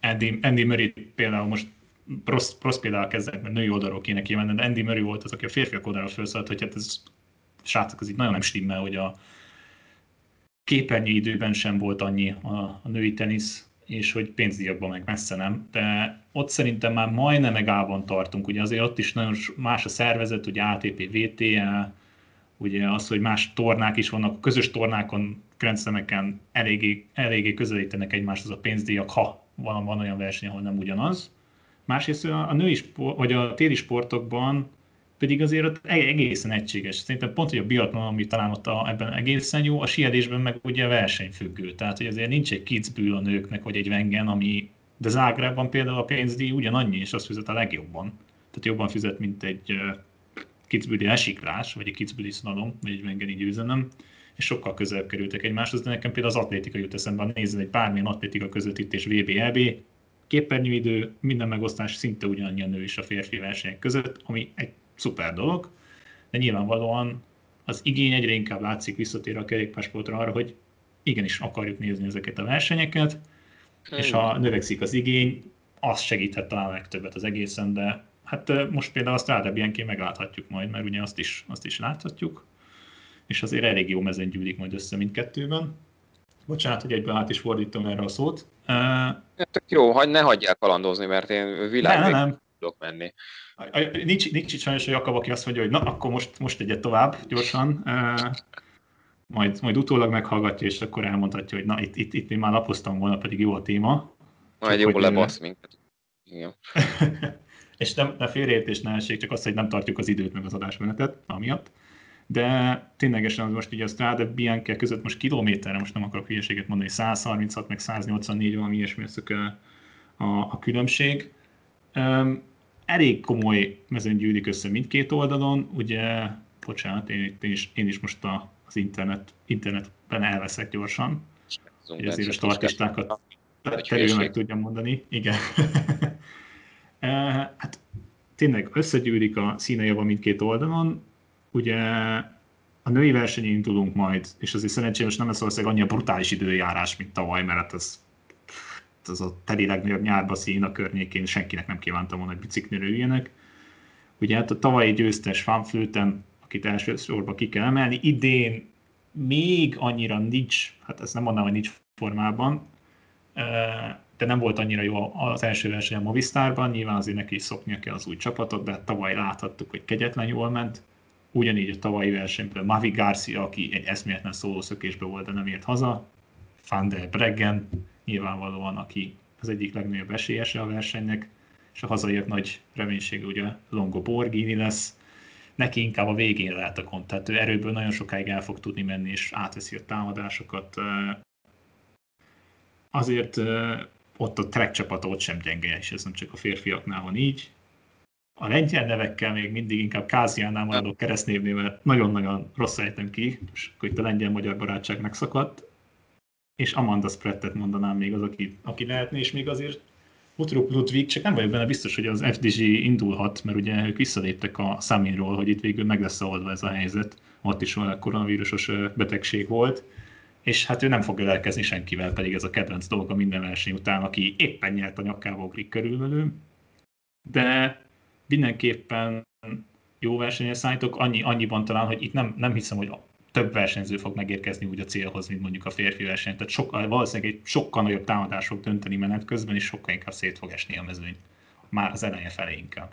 Andy, Andy Murray például most rossz, rossz például kezdett, mert női oldalról kéne kimenni, de Andy Murray volt az, aki a férfiak oldalról felszállt, hogy hát ez srácok, az itt nagyon nem stimmel, hogy a képernyő időben sem volt annyi a, a női tenisz, és hogy pénzdíjakban meg messze nem, de ott szerintem már majdnem megában tartunk, ugye azért ott is nagyon más a szervezet, ugye ATP, VTA, ugye az, hogy más tornák is vannak, a közös tornákon, grenzlemeken eléggé, eléggé közelítenek egymáshoz a pénzdíjak, ha van, van olyan verseny, ahol nem ugyanaz. Másrészt a, a női sport, vagy a téli sportokban pedig azért ott e- egészen egységes. Szerintem pont, hogy a biatlon, ami talán ott a, ebben egészen jó, a siedésben meg ugye versenyfüggő. Tehát, hogy azért nincs egy kicből a nőknek, vagy egy vengen, ami de Zágrában például a pénzdíj ugyanannyi, és azt fizet a legjobban. Tehát jobban fizet, mint egy kicbüli esiklás, vagy egy kicbüli szlalom, vagy egy vengeni győzelem, és sokkal közelebb kerültek egymáshoz, de nekem például az atlétika jut eszembe, nézd egy bármilyen atlétika közvetítés VB-EB, képernyőidő, minden megosztás szinte ugyanannyi a nő és a férfi versenyek között, ami egy szuper dolog, de nyilvánvalóan az igény egyre inkább látszik visszatér a kerékpársportra arra, hogy igenis akarjuk nézni ezeket a versenyeket, és ha növekszik az igény, az segíthet talán legtöbbet az egészen, de hát most például azt Rádebienként megláthatjuk majd, mert ugye azt is, azt is láthatjuk, és azért elég jó mezen gyűlik majd össze mindkettőben. Bocsánat, hogy egyben át is fordítom erre a szót. Uh, jó, hagy, ne hagyják kalandozni, mert én világ nem, nem. tudok menni. Nincs, nincs itt sajnos a Jakab, aki azt mondja, hogy na, akkor most, most egyet tovább, gyorsan. Majd, majd utólag meghallgatja, és akkor elmondhatja, hogy na, itt, itt, itt én már lapoztam volna, pedig jó a téma. Majd jó lebasz minket. Igen. <laughs> és nem, ne félreértés ne essék, csak azt, hogy nem tartjuk az időt meg az adásmenetet, amiatt. De ténylegesen az most ugye a Strade Bianca között most kilométerre, most nem akarok hülyeséget mondani, 136 meg 184 valami ilyesmi az a, a, a különbség. Um, elég komoly mezőn gyűlik össze mindkét oldalon, ugye, bocsánat, én, én, is, én is most a, az internet, internetben elveszek gyorsan, hogy azért a startistákat terül meg tudjam mondani. Igen. <laughs> hát tényleg összegyűlik a színejava mindkét oldalon, ugye a női versenyen indulunk majd, és azért szerencsére nem lesz valószínűleg annyi a brutális időjárás, mint tavaly, mert hát ez, ez a teli legnagyobb nyárba szín a környékén senkinek nem kívántam volna, hogy biciklire üljenek. Ugye hát a tavalyi győztes Van Flöten, akit elsősorban ki kell emelni, idén még annyira nincs, hát ezt nem mondanám, hogy nincs formában, de nem volt annyira jó az első verseny a Movistarban, nyilván azért neki is szoknia kell az új csapatot, de tavaly láthattuk, hogy kegyetlen jól ment. Ugyanígy a tavalyi versenyben Mavi Garcia, aki egy eszméletlen szólószökésbe volt, de nem ért haza. Van der Breggen, nyilvánvalóan, aki az egyik legnagyobb esélyese a versenynek, és a hazaiak nagy reménysége ugye Longo Borghini lesz. Neki inkább a végén lehet a kont, tehát ő erőből nagyon sokáig el fog tudni menni, és átveszi a támadásokat. Azért ott a track csapata ott sem gyenge, és ez nem csak a férfiaknál van így. A lengyel nevekkel még mindig inkább Káziánál maradok keresztnévnél, mert nagyon-nagyon rossz ejtem ki, és akkor itt a lengyel-magyar barátság megszakadt. És Amanda Sprettet mondanám még az, aki, aki lehetne, és még azért Utrup Ludwig, csak nem vagyok benne biztos, hogy az FDG indulhat, mert ugye ők visszaléptek a Saminról, hogy itt végül meg lesz oldva ez a helyzet. Ott is a koronavírusos betegség volt és hát ő nem fog ölelkezni senkivel, pedig ez a kedvenc dolga minden verseny után, aki éppen nyert a nyakába ugrik körülbelül. De mindenképpen jó versenyre szállítok, annyi, annyiban talán, hogy itt nem, nem hiszem, hogy több versenyző fog megérkezni úgy a célhoz, mint mondjuk a férfi verseny. Tehát sokkal, valószínűleg egy sokkal nagyobb támadás fog dönteni menet közben, és sokkal inkább szét fog esni a mezőny. Már az eleje felé inkább.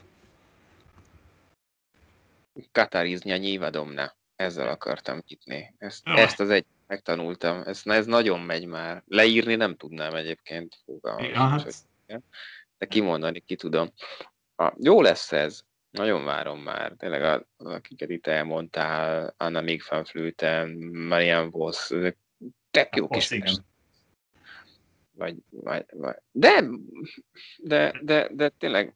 Katariznya nyilvadomna. Ezzel akartam nyitni. Ezt, ah. ezt az egy megtanultam. Ez, ez nagyon megy már. Leírni nem tudnám egyébként. hát. De kimondani ki tudom. A, jó lesz ez. Nagyon várom már. Tényleg, a, akiket itt elmondtál, Anna Flüten, Marian Voss, tök jó kis vagy, vagy, vagy, de, de, de, de tényleg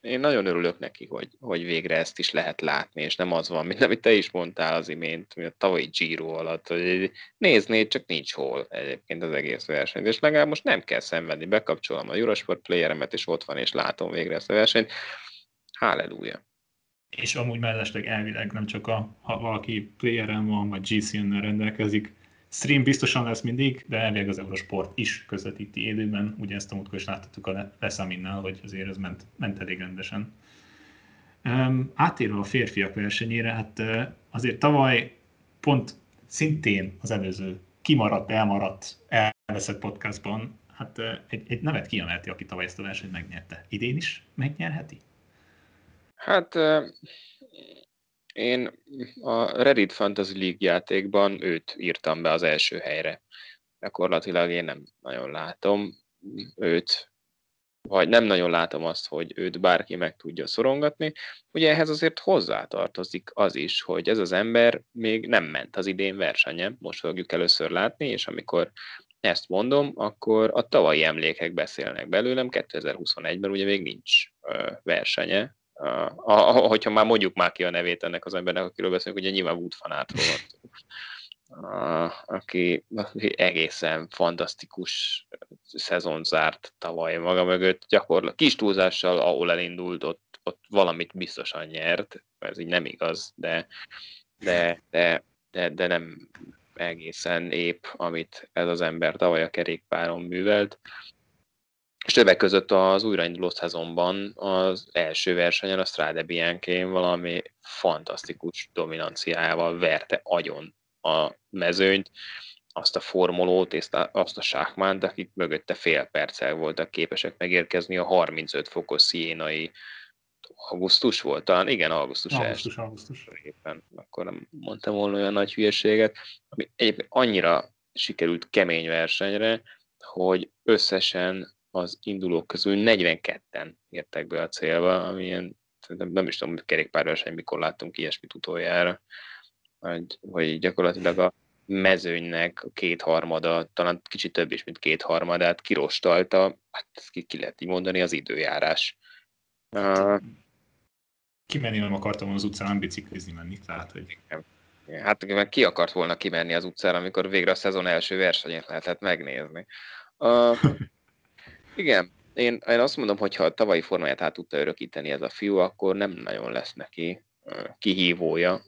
én nagyon örülök neki, hogy, hogy végre ezt is lehet látni, és nem az van, mint amit te is mondtál az imént, mint a tavalyi Giro alatt, hogy nézni, csak nincs hol egyébként az egész verseny, és legalább most nem kell szenvedni, bekapcsolom a Eurosport playeremet, és ott van, és látom végre ezt a versenyt. Halleluja. És amúgy mellesleg elvileg nem csak a, ha valaki playeren van, vagy GCN-nel rendelkezik, stream biztosan lesz mindig, de elvileg az Eurosport is közvetíti élőben, ugye ezt a múltkor is láthattuk a Leszaminnál, hogy azért ez ment, ment elég rendesen. Átérve a férfiak versenyére, hát azért tavaly pont szintén az előző kimaradt, elmaradt, elveszett podcastban, hát egy, egy nevet kiemelti, aki tavaly ezt a versenyt megnyerte. Idén is megnyerheti? Hát én a Reddit Fantasy League játékban őt írtam be az első helyre. Gyakorlatilag én nem nagyon látom őt, vagy nem nagyon látom azt, hogy őt bárki meg tudja szorongatni. Ugye ehhez azért hozzátartozik az is, hogy ez az ember még nem ment az idén versenye, most fogjuk először látni, és amikor ezt mondom, akkor a tavalyi emlékek beszélnek belőlem, 2021-ben ugye még nincs versenye, a, a, hogyha már mondjuk már ki a nevét ennek az embernek, akiről beszélünk, ugye nyilván Wood fanátról van aki, aki egészen fantasztikus szezon zárt tavaly maga mögött, gyakorlatilag kis túlzással, ahol elindult, ott, ott valamit biztosan nyert, ez így nem igaz, de, de, de, de, de nem egészen épp, amit ez az ember tavaly a kerékpáron művelt. És többek között az újrainduló szezonban az első versenyen a Strade Bianchén valami fantasztikus dominanciájával verte agyon a mezőnyt, azt a formolót és azt a sákmánt, akik mögötte fél perccel voltak képesek megérkezni a 35 fokos sziénai augusztus volt, talán igen, augusztus, augusztus, augusztus. Éppen, akkor nem mondtam volna olyan nagy hülyeséget, ami egyébként annyira sikerült kemény versenyre, hogy összesen az indulók közül 42-en értek be a célba, ami ilyen, nem, nem is tudom, hogy kerékpárverseny mikor láttunk ilyesmit utoljára, vagy, vagy gyakorlatilag a mezőnynek a kétharmada, talán kicsit több is, mint kétharmadát kirostalta, hát ezt ki, ki lehet így mondani, az időjárás. Uh, kimenni nem akartam az utcán biciklizni menni, tehát hogy... Hát ki akart volna kimenni az utcára, amikor végre a szezon első versenyét lehetett megnézni. Uh, <laughs> Igen, én, én azt mondom, hogy ha a tavalyi formáját át tudta örökíteni ez a fiú, akkor nem nagyon lesz neki kihívója,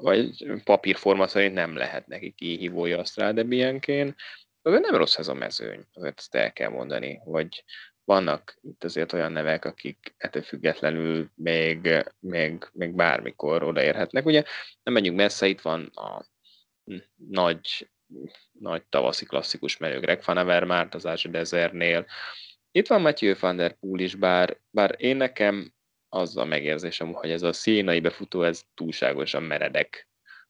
vagy papírforma szerint nem lehet neki kihívója a Strade Bianchén. Nem rossz ez a mezőny, azért ezt el kell mondani, hogy vannak itt azért olyan nevek, akik ettől függetlenül még, még, még bármikor odaérhetnek. Ugye nem menjünk messze, itt van a nagy, nagy tavaszi klasszikus menő Greg Van Avermaet az Ázsia Desertnél, itt van Matthew van der Poel is, bár, bár én nekem az a megérzésem, hogy ez a színai befutó, ez túlságosan meredek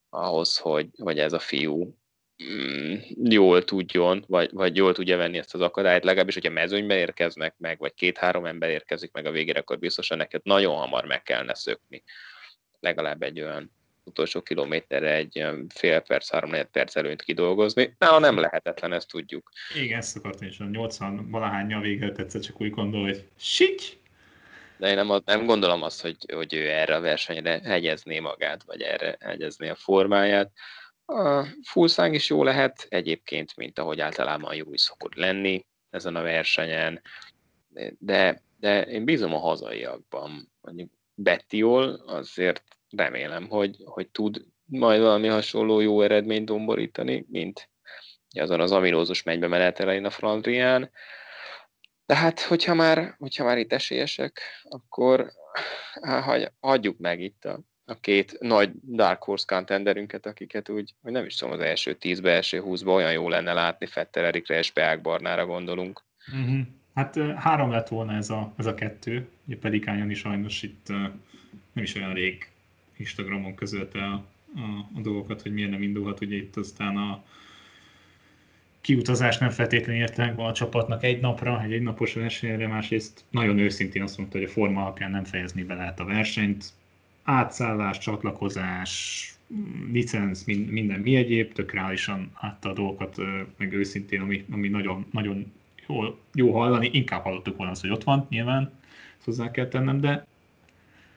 ahhoz, hogy, hogy ez a fiú mm, jól tudjon, vagy, vagy jól tudja venni ezt az akadályt, legalábbis, hogyha mezőnybe érkeznek meg, vagy két-három ember érkezik meg a végére, akkor biztosan neked nagyon hamar meg kellene szökni. Legalább egy olyan utolsó kilométerre egy fél perc, három perc előnyt kidolgozni. Nála nem lehetetlen, ezt tudjuk. Igen, ezt akartam is, 80 valahányja végül tetszett, csak úgy gondol, hogy sics! De én nem, nem gondolom azt, hogy, hogy ő erre a versenyre hegyezné magát, vagy erre hegyezné a formáját. A fullszáng is jó lehet, egyébként, mint ahogy általában jó is szokott lenni ezen a versenyen, de, de én bízom a hazaiakban. Mondjuk Bettiol azért remélem, hogy, hogy tud majd valami hasonló jó eredményt domborítani, mint azon az aminózus mennybe menet elején a Flandrián. De hát, hogyha már, hogyha már itt esélyesek, akkor hát, hagyjuk meg itt a, a két nagy Dark Horse contenderünket, akiket úgy, hogy nem is tudom, az első tízbe, első húszba olyan jó lenne látni, Fetter Erikre és Beák Barnára gondolunk. Uh-huh. Hát három lett volna ez a, ez a kettő, ugye Pedikányon is sajnos itt nem is olyan rég Instagramon közölte a, a, a dolgokat, hogy miért nem indulhat, ugye itt aztán a kiutazás nem feltétlenül értelemben a csapatnak egy napra, egy egynapos versenyre, másrészt nagyon őszintén azt mondta, hogy a forma alapján nem fejezni be lehet a versenyt. Átszállás, csatlakozás, licenc, minden mi egyéb, tök reálisan adta a dolgokat, meg őszintén, ami, ami nagyon, nagyon jó, jó hallani, inkább hallottuk volna azt, hogy ott van, nyilván, hozzá kell tennem, de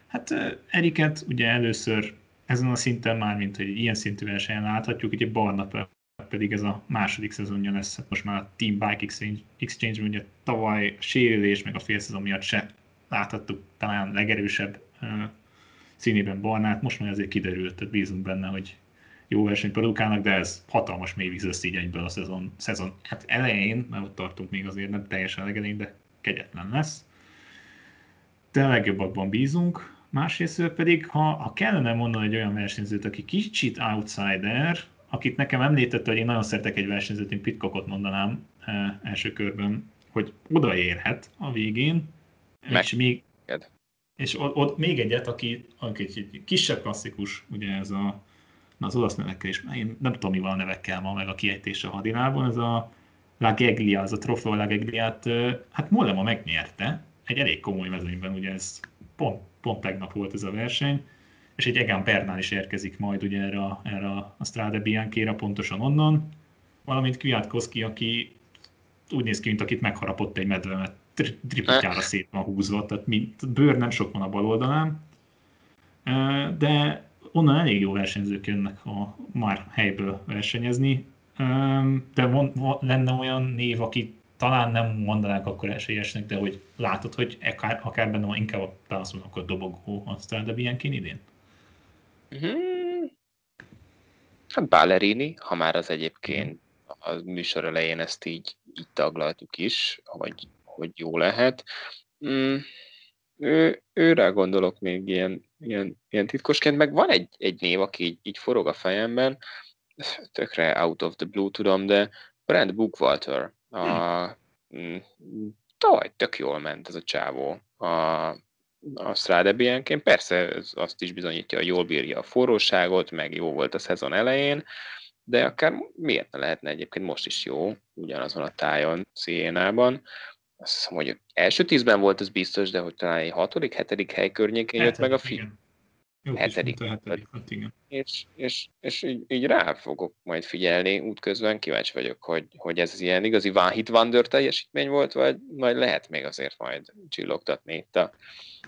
hát Eriket ugye először ezen a szinten már, mint hogy ilyen szintű versenyen láthatjuk, ugye Barna pedig ez a második szezonja lesz, hát most már a Team Bike Exchange, Exchange ugye tavaly sérülés, meg a félszezon miatt se láthattuk talán legerősebb színében Barnát, most már azért kiderült, tehát bízunk benne, hogy jó versenyt produkálnak, de ez hatalmas mély víz egyből a szezon, szezon hát elején, mert ott tartunk még azért nem teljesen legelején, de kegyetlen lesz. De a legjobbakban bízunk, másrészt pedig, ha, ha kellene mondani egy olyan versenyzőt, aki kicsit outsider, akit nekem említett, hogy én nagyon szeretek egy versenyzőt, én Pitcockot mondanám eh, első körben, hogy odaérhet a végén, Meg. és még, és ott, ott még egyet, aki, aki egy kisebb klasszikus, ugye ez a, na az olasz nevekkel is, én nem tudom, mi van a nevekkel ma, meg a kiejtése a hadinában, ez a La Geglia, az a Trofeo La Gegliát, hát Mollema megnyerte, egy elég komoly mezőnyben, ugye ez pont, pont tegnap volt ez a verseny, és egy Egan Bernál is érkezik majd ugye erre, erre a Strade Bianchi-ra pontosan onnan, valamint Kwiatkowski, aki úgy néz ki, mint akit megharapott egy medve, mert triplára szét van húzva, tehát mint, bőr nem sok van a bal oldalán, de onnan elég jó versenyzők jönnek a már helyből versenyezni, de von, von, lenne olyan név, aki talán nem mondanák akkor esélyesnek, de hogy látod, hogy akár, akár benne van, inkább azt mondom, akkor dobogó a Strada Bianchi idén? Hmm. Hát Ballerini, ha már az egyébként a műsor elején ezt így, így taglaltuk is, hogy, hogy jó lehet. Mm, ő, őre gondolok még ilyen, ilyen, ilyen titkosként, meg van egy, egy név, aki így, így forog a fejemben, tökre out of the blue tudom, de Brand Bookwalter, a, hmm. tavaly tök jól ment ez a csávó a, a Strade Bianchén. Persze ez azt is bizonyítja, hogy jól bírja a forróságot, meg jó volt a szezon elején, de akár miért ne lehetne egyébként most is jó, ugyanazon a tájon, Sienában azt hiszem, hogy első tízben volt, ez biztos, de hogy talán egy hatodik, hetedik hely környékén jött meg a film. Jó hetedik. hetedik hát igen. És, és, és így, így, rá fogok majd figyelni útközben, kíváncsi vagyok, hogy, hogy ez ilyen igazi One Hit Wonder teljesítmény volt, vagy majd lehet még azért majd csillogtatni itt a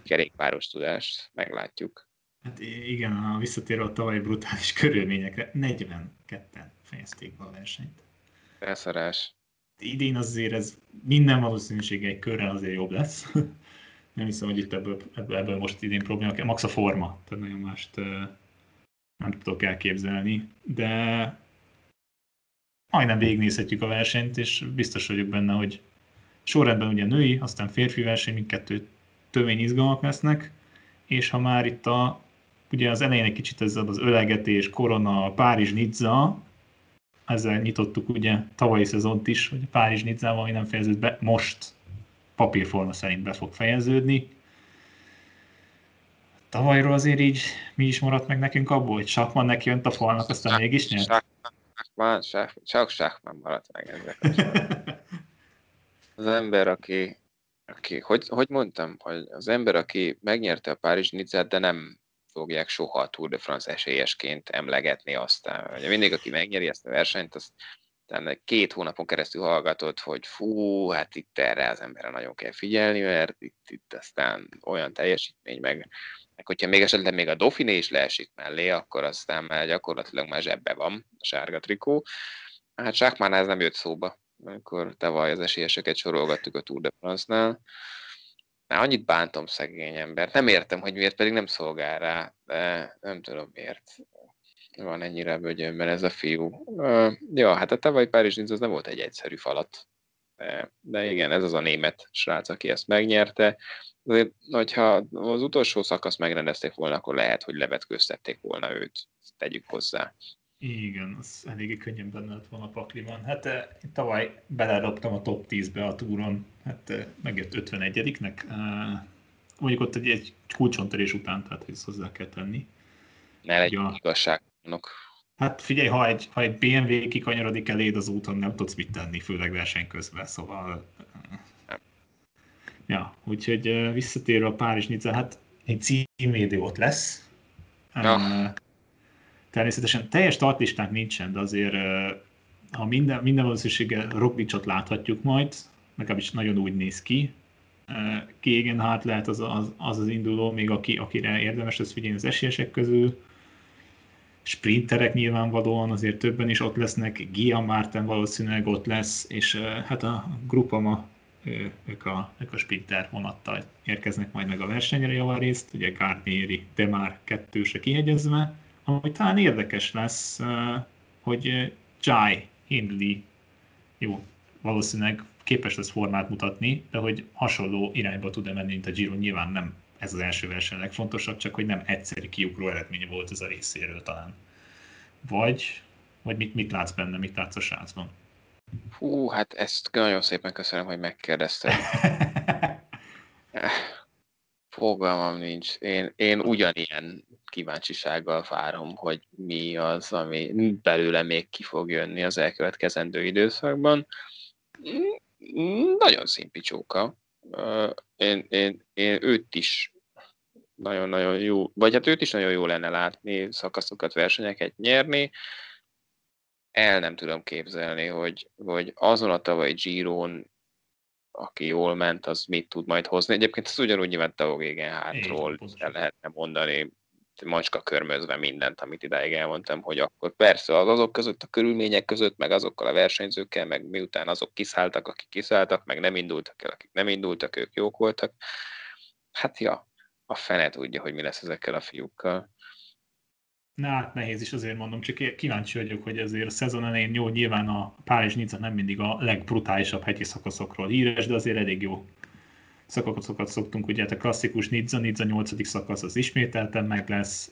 kerékpáros tudást, meglátjuk. Hát igen, a visszatérve a tavalyi brutális <laughs> körülményekre, 42-en fejezték be a versenyt. Elszarás idén azért ez minden valószínűség egy körrel azért jobb lesz. <laughs> nem hiszem, hogy itt ebből, ebből, ebből most idén probléma, max a forma, tehát nagyon mást nem tudok elképzelni, de majdnem végignézhetjük a versenyt, és biztos vagyok benne, hogy sorrendben ugye női, aztán férfi verseny, mindkettő tömény izgalmak lesznek, és ha már itt a, ugye az elején egy kicsit ez az ölegetés, korona, Párizs, Nizza, ezzel nyitottuk ugye tavalyi szezont is, hogy Párizs Nizzával ami nem fejeződ be, most papírforma szerint be fog fejeződni. Tavalyról azért így mi is maradt meg nekünk abból, hogy Sakman neki jönt a falnak, aztán mégis nyert? Sakman, csak Sakman maradt meg ezek. Az ember, aki, aki hogy, hogy mondtam, hogy az ember, aki megnyerte a Párizs Nizzát, de nem fogják soha a Tour de France esélyesként emlegetni aztán. Ugye mindig, aki megnyeri ezt a versenyt, azt két hónapon keresztül hallgatott, hogy fú, hát itt erre az emberre nagyon kell figyelni, mert itt, itt aztán olyan teljesítmény, meg, meg hogyha még esetleg még a Dauphiné is leesik mellé, akkor aztán már gyakorlatilag már zsebbe van a sárga trikó. Hát Sákmán ez nem jött szóba, amikor tavaly az esélyeseket sorolgattuk a Tour de France-nál. Már annyit bántom szegény embert. Nem értem, hogy miért pedig nem szolgál rá, de nem tudom miért van ennyire bögyönben ez a fiú. Uh, ja, hát a tavaly Párizs az nem volt egy egyszerű falat. De, de igen, ez az a német srác, aki ezt megnyerte. Azért, hogyha az utolsó szakasz megrendezték volna, akkor lehet, hogy levetköztették volna őt. Tegyük hozzá. Igen, az eléggé könnyen benne lett volna a pakliban. Hát eh, tavaly beleraptam a top 10-be a túron, hát eh, megjött 51-nek. Eh, mondjuk ott egy, egy kulcsontörés után, tehát ezt hozzá kell tenni. Ne legyen ja. Igazságnak. Hát figyelj, ha egy, ha egy BMW kikanyarodik eléd az úton, nem tudsz mit tenni, főleg verseny közben, szóval... Nem. Ja, úgyhogy uh, visszatérve a Párizs Nizza, hát egy címvédő ott lesz. Ja. Uh, Természetesen teljes startlistánk nincsen, de azért ha minden, minden valószínűséggel Roglicsot láthatjuk majd, legalábbis nagyon úgy néz ki. Kégenhárt lehet az az, az az induló, még aki, akire érdemes lesz figyelni az esélyesek közül. Sprinterek nyilvánvalóan azért többen is ott lesznek, Gia Márten valószínűleg ott lesz, és hát a Grupama ők a, ők a sprinter vonattal érkeznek majd meg a versenyre javarészt, ugye Garnieri, de már kettőse kihegyezve, ami talán érdekes lesz, hogy Jai Hindley, jó, valószínűleg képes lesz formát mutatni, de hogy hasonló irányba tud-e menni, mint a Giro, nyilván nem ez az első verseny legfontosabb, csak hogy nem egyszerű kiugró eredménye volt ez a részéről talán. Vagy, vagy mit, mit látsz benne, mit látsz a srácban? Hú, hát ezt nagyon szépen köszönöm, hogy megkérdezted. <laughs> Fogalmam nincs. Én, én ugyanilyen kíváncsisággal várom, hogy mi az, ami belőle még ki fog jönni az elkövetkezendő időszakban. Nagyon szimpicsóka. Én, én, én őt is nagyon-nagyon jó, vagy hát őt is nagyon jó lenne látni, szakaszokat, versenyeket nyerni. El nem tudom képzelni, hogy, hogy azon a tavalyi Giron, aki jól ment, az mit tud majd hozni. Egyébként ez ugyanúgy nyilván Tavogégen hátról el lehetne mondani, macska körmözve mindent, amit idáig elmondtam, hogy akkor persze az azok között, a körülmények között, meg azokkal a versenyzőkkel, meg miután azok kiszálltak, akik kiszálltak, meg nem indultak el, akik nem indultak, ők jók voltak. Hát ja, a fene tudja, hogy mi lesz ezekkel a fiúkkal. Na hát nehéz is azért mondom, csak kíváncsi vagyok, hogy azért a szezon elején jó, nyilván a Párizs Nica nem mindig a legbrutálisabb hegyi szakaszokról híres, de azért elég jó szakaszokat szoktunk, ugye hát a klasszikus Nizza, Nizza 8. szakasz az ismételten meg lesz,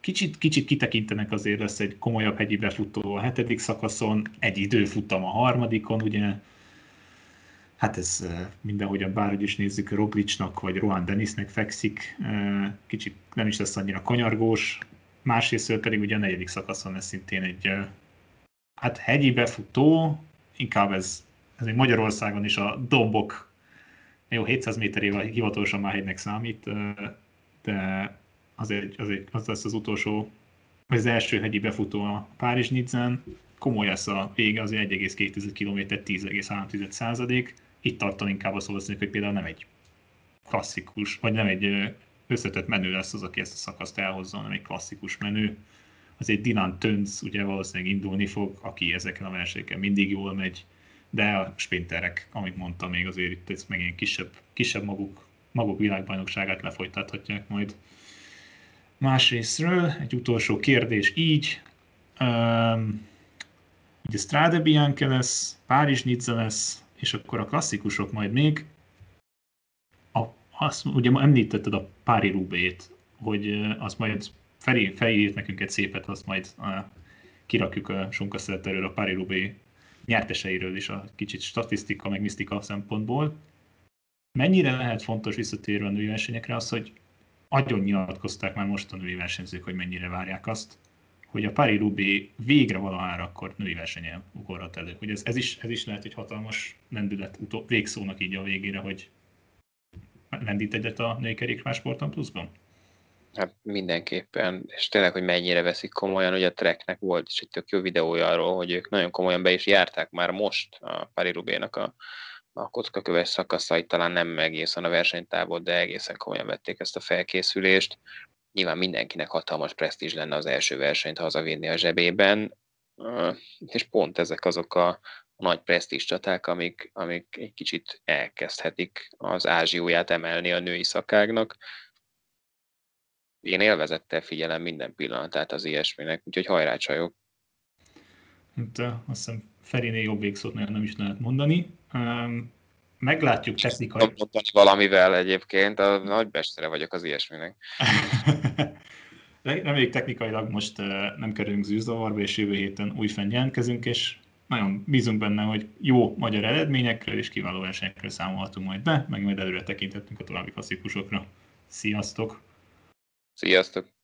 Kicsit, kicsit kitekintenek azért lesz egy komolyabb hegyi befutó a hetedik szakaszon, egy időfutam a harmadikon, ugye hát ez mindenhogyan bárhogy is nézzük, Roglicsnak vagy Rohan Denisnek fekszik, kicsit nem is lesz annyira kanyargós, másrészt pedig ugye a negyedik szakaszon ez szintén egy hát hegyi befutó, inkább ez, ez még Magyarországon is a dombok, jó, 700 méterével hivatalosan már hegynek számít, de azért, azért az lesz az utolsó, az első hegyi befutó a párizs nidzán komoly lesz a vége, az 1,2 km 10,3 százalék. Itt tartom inkább azt valószínűleg, hogy például nem egy klasszikus, vagy nem egy összetett menő lesz az, aki ezt a szakaszt elhozza, hanem egy klasszikus menő. Azért Dylan Tönz ugye valószínűleg indulni fog, aki ezeken a versenyeken mindig jól megy, de a sprinterek, amit mondtam, még azért itt ez megint kisebb, kisebb maguk, maguk világbajnokságát lefolytathatják majd. Másrésztről egy utolsó kérdés így, um, ugye Strade Bianca lesz, Párizs Nizza lesz, és akkor a klasszikusok majd még, azt ugye említetted a Pári Rubét, hogy azt majd Feri felírt nekünk egy szépet, azt majd kirakjuk a erről a Pári Rubé nyerteseiről is a kicsit statisztika, meg misztika szempontból. Mennyire lehet fontos visszatérve a női versenyekre az, hogy agyon nyilatkozták már most a női versenyzők, hogy mennyire várják azt, hogy a Pári Rubé végre valahára akkor női versenyen ugorhat elő. Hogy ez, ez, is, ez is lehet egy hatalmas lendület utó, végszónak így a végére, hogy lendít egyet a női kerékpársporton pluszban? Hát mindenképpen, és tényleg, hogy mennyire veszik komolyan, hogy a Treknek volt is egy tök jó videója arról, hogy ők nagyon komolyan be is járták már most a Pari Rubénak a, a kockaköves szakaszait, talán nem egészen a versenytávot, de egészen komolyan vették ezt a felkészülést. Nyilván mindenkinek hatalmas presztízs lenne az első versenyt hazavinni a zsebében, és pont ezek azok a, nagy presztízs csaták, amik, amik egy kicsit elkezdhetik az ázsióját emelni a női szakágnak. Én élvezettel figyelem minden pillanatát az ilyesminek, úgyhogy hajrá csajok! Hát, azt hiszem Feriné jobb végszót nagyon nem is lehet mondani. Meglátjuk technikai... Mondani valamivel egyébként, a nagy bestere vagyok az ilyesminek. <laughs> Reméljük technikailag most nem kerülünk zűrzavarba, és jövő héten újfent jelentkezünk, és nagyon bízunk benne, hogy jó magyar eredményekről és kiváló versenyekről számolhatunk majd be, meg majd előre tekintettünk a további klasszikusokra. Sziasztok! Sziasztok!